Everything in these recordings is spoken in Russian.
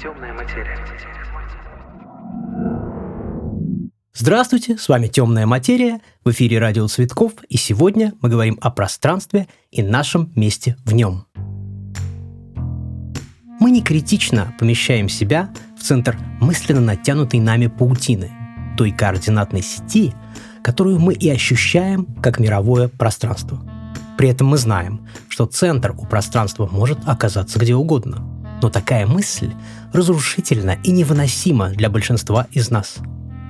Темная материя. Здравствуйте, с вами «Темная материя», в эфире «Радио Цветков», и сегодня мы говорим о пространстве и нашем месте в нем. Мы не критично помещаем себя в центр мысленно натянутой нами паутины, той координатной сети, которую мы и ощущаем как мировое пространство. При этом мы знаем, что центр у пространства может оказаться где угодно. Но такая мысль разрушительна и невыносима для большинства из нас.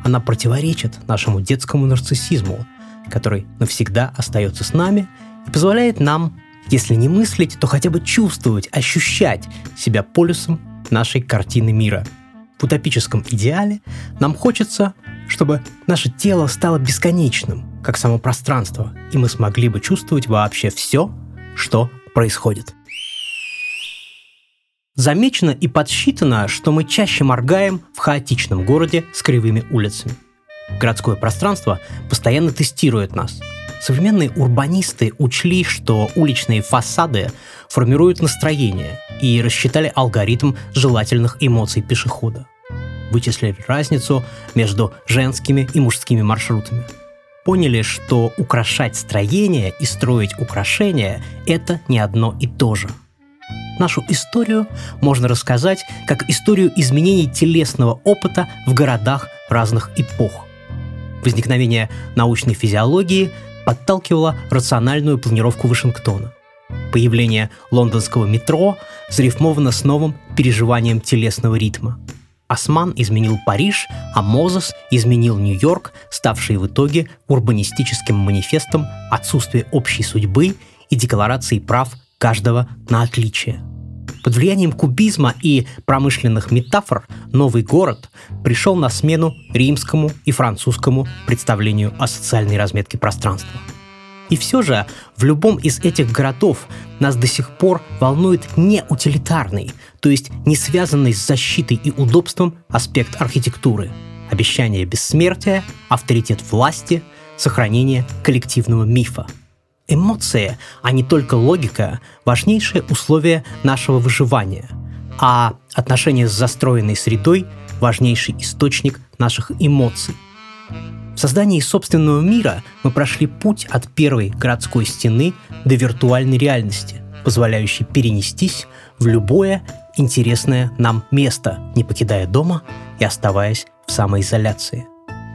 Она противоречит нашему детскому нарциссизму, который навсегда остается с нами и позволяет нам, если не мыслить, то хотя бы чувствовать, ощущать себя полюсом нашей картины мира. В утопическом идеале нам хочется, чтобы наше тело стало бесконечным, как само пространство, и мы смогли бы чувствовать вообще все, что происходит. Замечено и подсчитано, что мы чаще моргаем в хаотичном городе с кривыми улицами. Городское пространство постоянно тестирует нас. Современные урбанисты учли, что уличные фасады формируют настроение и рассчитали алгоритм желательных эмоций пешехода. Вычислили разницу между женскими и мужскими маршрутами – поняли, что украшать строение и строить украшения – это не одно и то же. Нашу историю можно рассказать как историю изменений телесного опыта в городах разных эпох. Возникновение научной физиологии подталкивало рациональную планировку Вашингтона. Появление лондонского метро зарифмовано с новым переживанием телесного ритма – Осман изменил Париж, а Мозес изменил Нью-Йорк, ставший в итоге урбанистическим манифестом отсутствия общей судьбы и декларации прав каждого на отличие. Под влиянием кубизма и промышленных метафор новый город пришел на смену римскому и французскому представлению о социальной разметке пространства – и все же в любом из этих городов нас до сих пор волнует не утилитарный, то есть не связанный с защитой и удобством аспект архитектуры. Обещание бессмертия, авторитет власти, сохранение коллективного мифа. Эмоции, а не только логика, важнейшее условие нашего выживания, а отношения с застроенной средой – важнейший источник наших эмоций. В создании собственного мира мы прошли путь от первой городской стены до виртуальной реальности, позволяющей перенестись в любое интересное нам место, не покидая дома и оставаясь в самоизоляции.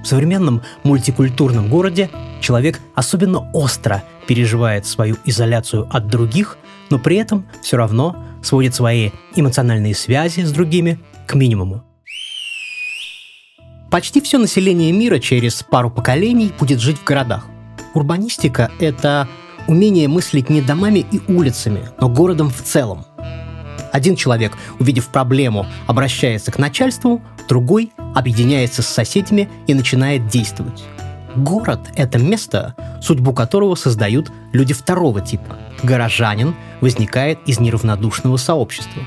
В современном мультикультурном городе человек особенно остро переживает свою изоляцию от других, но при этом все равно сводит свои эмоциональные связи с другими к минимуму. Почти все население мира через пару поколений будет жить в городах. Урбанистика – это умение мыслить не домами и улицами, но городом в целом. Один человек, увидев проблему, обращается к начальству, другой объединяется с соседями и начинает действовать. Город – это место, судьбу которого создают люди второго типа. Горожанин возникает из неравнодушного сообщества.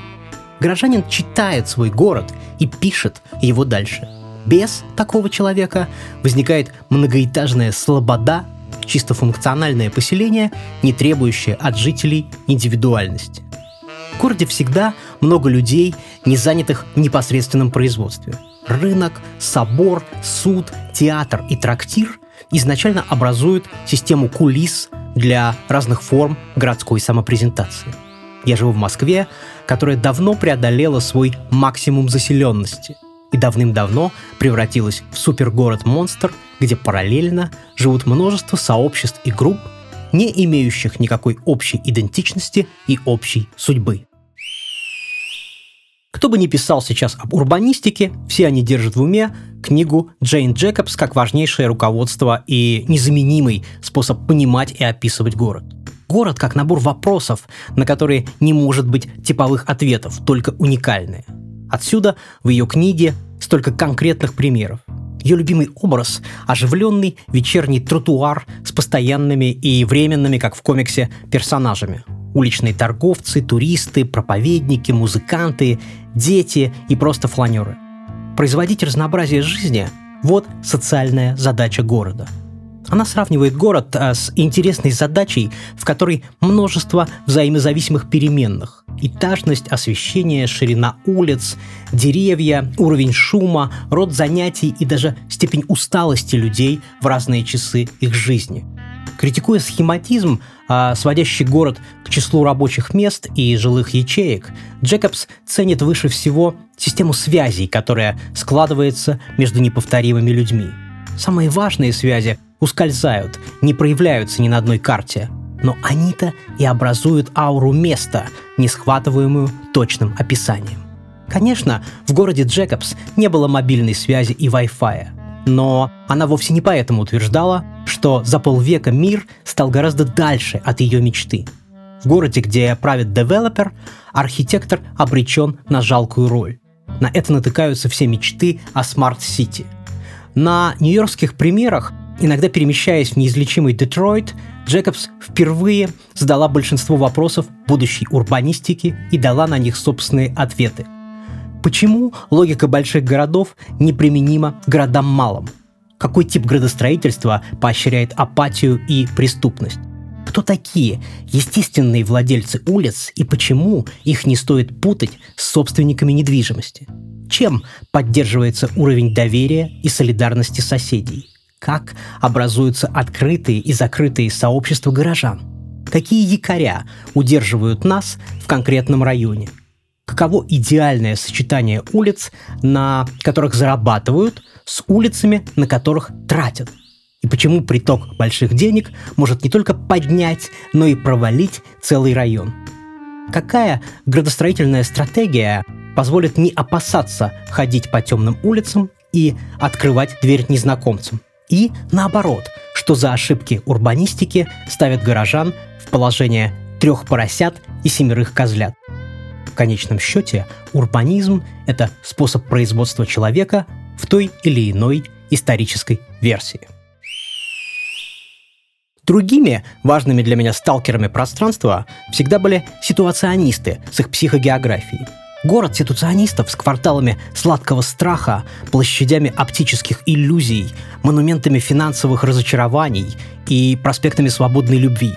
Горожанин читает свой город и пишет его дальше – без такого человека возникает многоэтажная слобода, чисто функциональное поселение, не требующее от жителей индивидуальности. В городе всегда много людей, не занятых в непосредственном производстве. Рынок, собор, суд, театр и трактир изначально образуют систему кулис для разных форм городской самопрезентации. Я живу в Москве, которая давно преодолела свой максимум заселенности – и давным-давно превратилась в супергород-монстр, где параллельно живут множество сообществ и групп, не имеющих никакой общей идентичности и общей судьбы. Кто бы ни писал сейчас об урбанистике, все они держат в уме книгу Джейн Джекобс как важнейшее руководство и незаменимый способ понимать и описывать город. Город как набор вопросов, на которые не может быть типовых ответов, только уникальные – Отсюда в ее книге столько конкретных примеров. Ее любимый образ – оживленный вечерний тротуар с постоянными и временными, как в комиксе, персонажами. Уличные торговцы, туристы, проповедники, музыканты, дети и просто фланеры. Производить разнообразие жизни – вот социальная задача города – она сравнивает город а, с интересной задачей, в которой множество взаимозависимых переменных, этажность, освещение, ширина улиц, деревья, уровень шума, род занятий и даже степень усталости людей в разные часы их жизни. Критикуя схематизм, а, сводящий город к числу рабочих мест и жилых ячеек, Джекобс ценит выше всего систему связей, которая складывается между неповторимыми людьми. Самые важные связи ускользают, не проявляются ни на одной карте, но они-то и образуют ауру места, не схватываемую точным описанием. Конечно, в городе Джекобс не было мобильной связи и Wi-Fi, но она вовсе не поэтому утверждала, что за полвека мир стал гораздо дальше от ее мечты. В городе, где правит девелопер, архитектор обречен на жалкую роль. На это натыкаются все мечты о smart city. На нью-йоркских примерах, иногда перемещаясь в неизлечимый Детройт, Джекобс впервые задала большинство вопросов будущей урбанистики и дала на них собственные ответы. Почему логика больших городов неприменима городам малым? Какой тип градостроительства поощряет апатию и преступность? Кто такие естественные владельцы улиц и почему их не стоит путать с собственниками недвижимости? Чем поддерживается уровень доверия и солидарности соседей? Как образуются открытые и закрытые сообщества горожан? Какие якоря удерживают нас в конкретном районе? Каково идеальное сочетание улиц, на которых зарабатывают, с улицами, на которых тратят? И почему приток больших денег может не только поднять, но и провалить целый район? Какая градостроительная стратегия позволит не опасаться ходить по темным улицам и открывать дверь незнакомцам? И наоборот, что за ошибки урбанистики ставят горожан в положение трех поросят и семерых козлят. В конечном счете, урбанизм – это способ производства человека в той или иной исторической версии. Другими важными для меня сталкерами пространства всегда были ситуационисты с их психогеографией – Город ситуационистов с кварталами сладкого страха, площадями оптических иллюзий, монументами финансовых разочарований и проспектами свободной любви.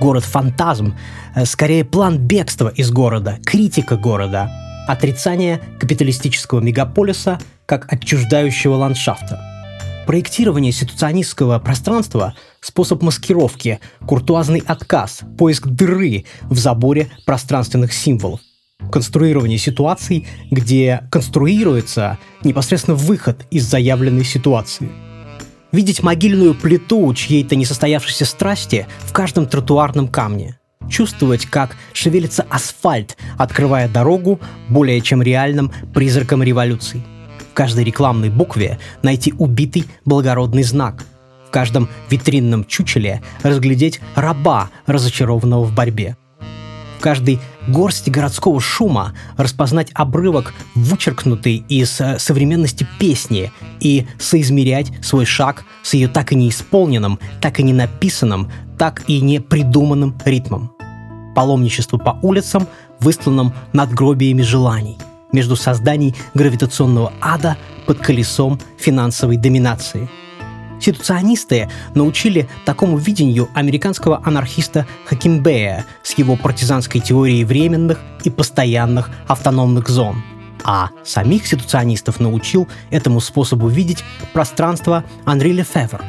Город-фантазм, э, скорее план бегства из города, критика города, отрицание капиталистического мегаполиса как отчуждающего ландшафта. Проектирование ситуационистского пространства – способ маскировки, куртуазный отказ, поиск дыры в заборе пространственных символов – конструирование ситуаций, где конструируется непосредственно выход из заявленной ситуации. Видеть могильную плиту чьей-то несостоявшейся страсти в каждом тротуарном камне. Чувствовать, как шевелится асфальт, открывая дорогу более чем реальным призракам революции. В каждой рекламной букве найти убитый благородный знак. В каждом витринном чучеле разглядеть раба, разочарованного в борьбе в каждой горсти городского шума распознать обрывок, вычеркнутый из э, современности песни, и соизмерять свой шаг с ее так и не исполненным, так и не написанным, так и не придуманным ритмом. Паломничество по улицам, выстланным надгробиями желаний, между созданий гравитационного ада под колесом финансовой доминации – Ситуационисты научили такому видению американского анархиста Хакимбея с его партизанской теорией временных и постоянных автономных зон. А самих ситуационистов научил этому способу видеть пространство Анри Лефевр,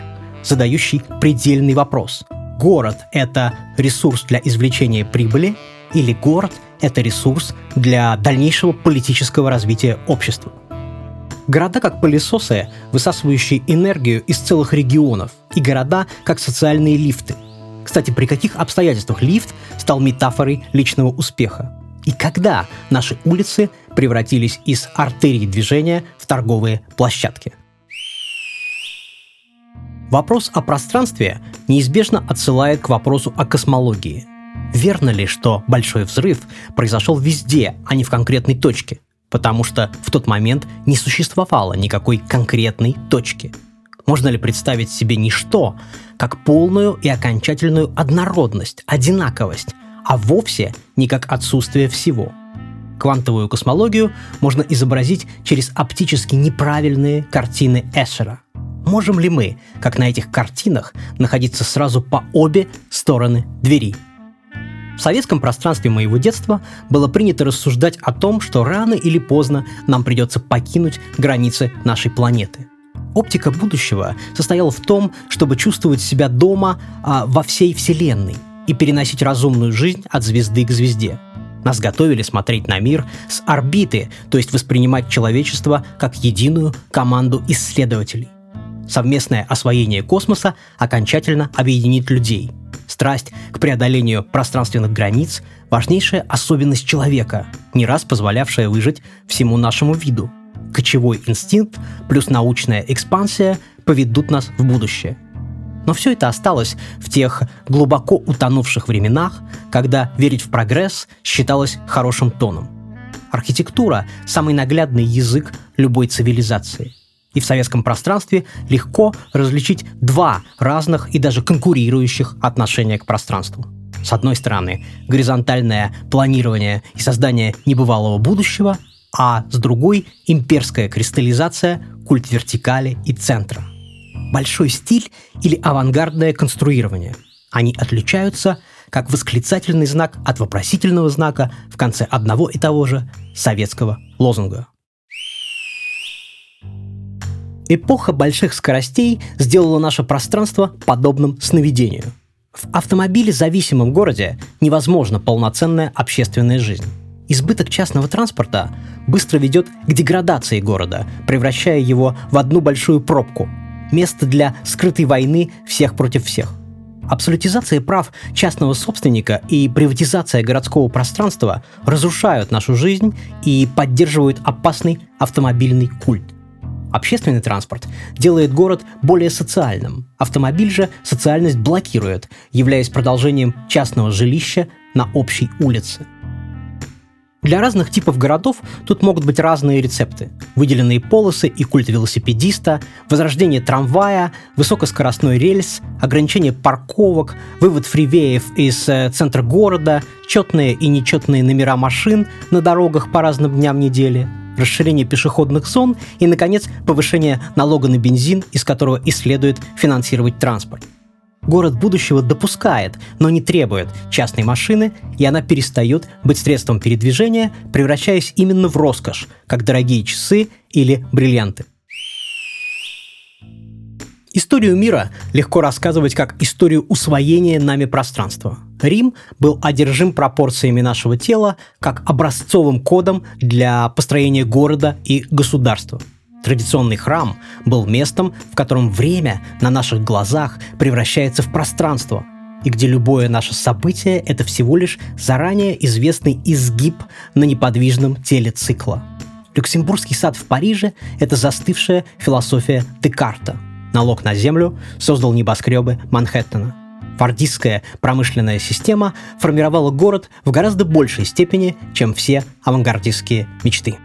задающий предельный вопрос. Город — это ресурс для извлечения прибыли или город — это ресурс для дальнейшего политического развития общества? Города как пылесосы, высасывающие энергию из целых регионов, и города как социальные лифты. Кстати, при каких обстоятельствах лифт стал метафорой личного успеха? И когда наши улицы превратились из артерий движения в торговые площадки? Вопрос о пространстве неизбежно отсылает к вопросу о космологии. Верно ли, что большой взрыв произошел везде, а не в конкретной точке? Потому что в тот момент не существовало никакой конкретной точки. Можно ли представить себе ничто, как полную и окончательную однородность, одинаковость, а вовсе не как отсутствие всего? Квантовую космологию можно изобразить через оптически неправильные картины Эшера. Можем ли мы, как на этих картинах, находиться сразу по обе стороны двери – В советском пространстве моего детства было принято рассуждать о том, что рано или поздно нам придется покинуть границы нашей планеты. Оптика будущего состояла в том, чтобы чувствовать себя дома а, во всей Вселенной и переносить разумную жизнь от звезды к звезде. Нас готовили смотреть на мир с орбиты, то есть воспринимать человечество как единую команду исследователей. Совместное освоение космоса окончательно объединит людей. Страсть к преодолению пространственных границ – важнейшая особенность человека, не раз позволявшая выжить всему нашему виду. Кочевой инстинкт плюс научная экспансия поведут нас в будущее – но все это осталось в тех глубоко утонувших временах, когда верить в прогресс считалось хорошим тоном. Архитектура – самый наглядный язык любой цивилизации. И в советском пространстве легко различить два разных и даже конкурирующих отношения к пространству. С одной стороны, горизонтальное планирование и создание небывалого будущего, а с другой – имперская кристаллизация, культ вертикали и центра – большой стиль или авангардное конструирование. Они отличаются как восклицательный знак от вопросительного знака в конце одного и того же советского лозунга. Эпоха больших скоростей сделала наше пространство подобным сновидению. В автомобиле зависимом городе невозможна полноценная общественная жизнь. Избыток частного транспорта быстро ведет к деградации города, превращая его в одну большую пробку, место для скрытой войны всех против всех. Абсолютизация прав частного собственника и приватизация городского пространства разрушают нашу жизнь и поддерживают опасный автомобильный культ. Общественный транспорт делает город более социальным. Автомобиль же социальность блокирует, являясь продолжением частного жилища на общей улице – для разных типов городов тут могут быть разные рецепты. Выделенные полосы и культ велосипедиста, возрождение трамвая, высокоскоростной рельс, ограничение парковок, вывод фривеев из э, центра города, четные и нечетные номера машин на дорогах по разным дням недели, расширение пешеходных зон и, наконец, повышение налога на бензин, из которого и следует финансировать транспорт. Город будущего допускает, но не требует частной машины, и она перестает быть средством передвижения, превращаясь именно в роскошь, как дорогие часы или бриллианты. Историю мира легко рассказывать как историю усвоения нами пространства. Рим был одержим пропорциями нашего тела как образцовым кодом для построения города и государства – Традиционный храм был местом, в котором время на наших глазах превращается в пространство, и где любое наше событие – это всего лишь заранее известный изгиб на неподвижном теле цикла. Люксембургский сад в Париже – это застывшая философия Декарта. Налог на землю создал небоскребы Манхэттена. Фордистская промышленная система формировала город в гораздо большей степени, чем все авангардистские мечты.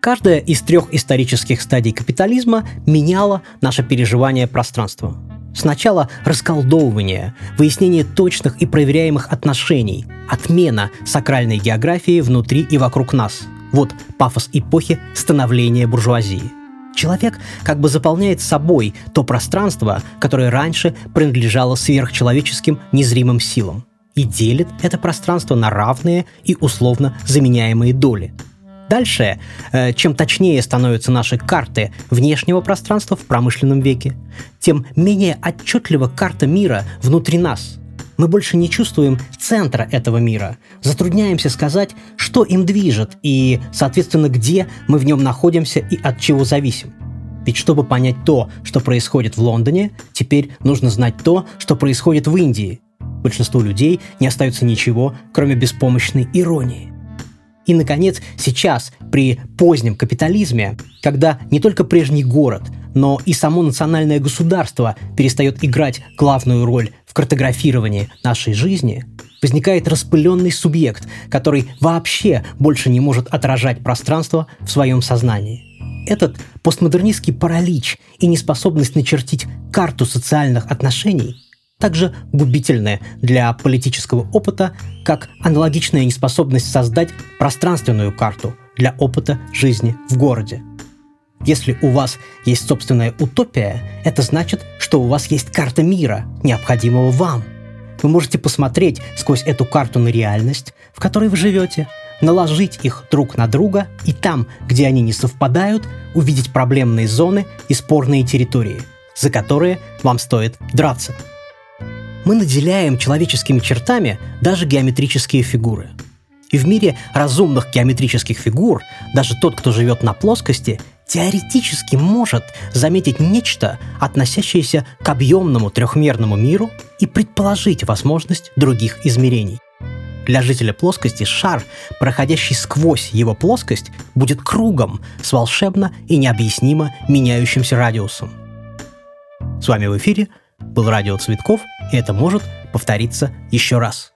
Каждая из трех исторических стадий капитализма меняла наше переживание пространства. Сначала расколдовывание, выяснение точных и проверяемых отношений, отмена сакральной географии внутри и вокруг нас. Вот пафос эпохи становления буржуазии. Человек как бы заполняет собой то пространство, которое раньше принадлежало сверхчеловеческим незримым силам, и делит это пространство на равные и условно заменяемые доли – Дальше, э, чем точнее становятся наши карты внешнего пространства в промышленном веке, тем менее отчетлива карта мира внутри нас. Мы больше не чувствуем центра этого мира, затрудняемся сказать, что им движет и, соответственно, где мы в нем находимся и от чего зависим. Ведь чтобы понять то, что происходит в Лондоне, теперь нужно знать то, что происходит в Индии. Большинству людей не остается ничего, кроме беспомощной иронии. И, наконец, сейчас, при позднем капитализме, когда не только прежний город, но и само национальное государство перестает играть главную роль в картографировании нашей жизни, возникает распыленный субъект, который вообще больше не может отражать пространство в своем сознании. Этот постмодернистский паралич и неспособность начертить карту социальных отношений также губительное для политического опыта, как аналогичная неспособность создать пространственную карту для опыта жизни в городе. Если у вас есть собственная утопия, это значит, что у вас есть карта мира, необходимого вам. Вы можете посмотреть сквозь эту карту на реальность, в которой вы живете, наложить их друг на друга и там, где они не совпадают, увидеть проблемные зоны и спорные территории, за которые вам стоит драться. Мы наделяем человеческими чертами даже геометрические фигуры. И в мире разумных геометрических фигур даже тот, кто живет на плоскости, теоретически может заметить нечто, относящееся к объемному трехмерному миру и предположить возможность других измерений. Для жителя плоскости шар, проходящий сквозь его плоскость, будет кругом с волшебно и необъяснимо меняющимся радиусом. С вами в эфире был Радио Цветков, и это может повториться еще раз –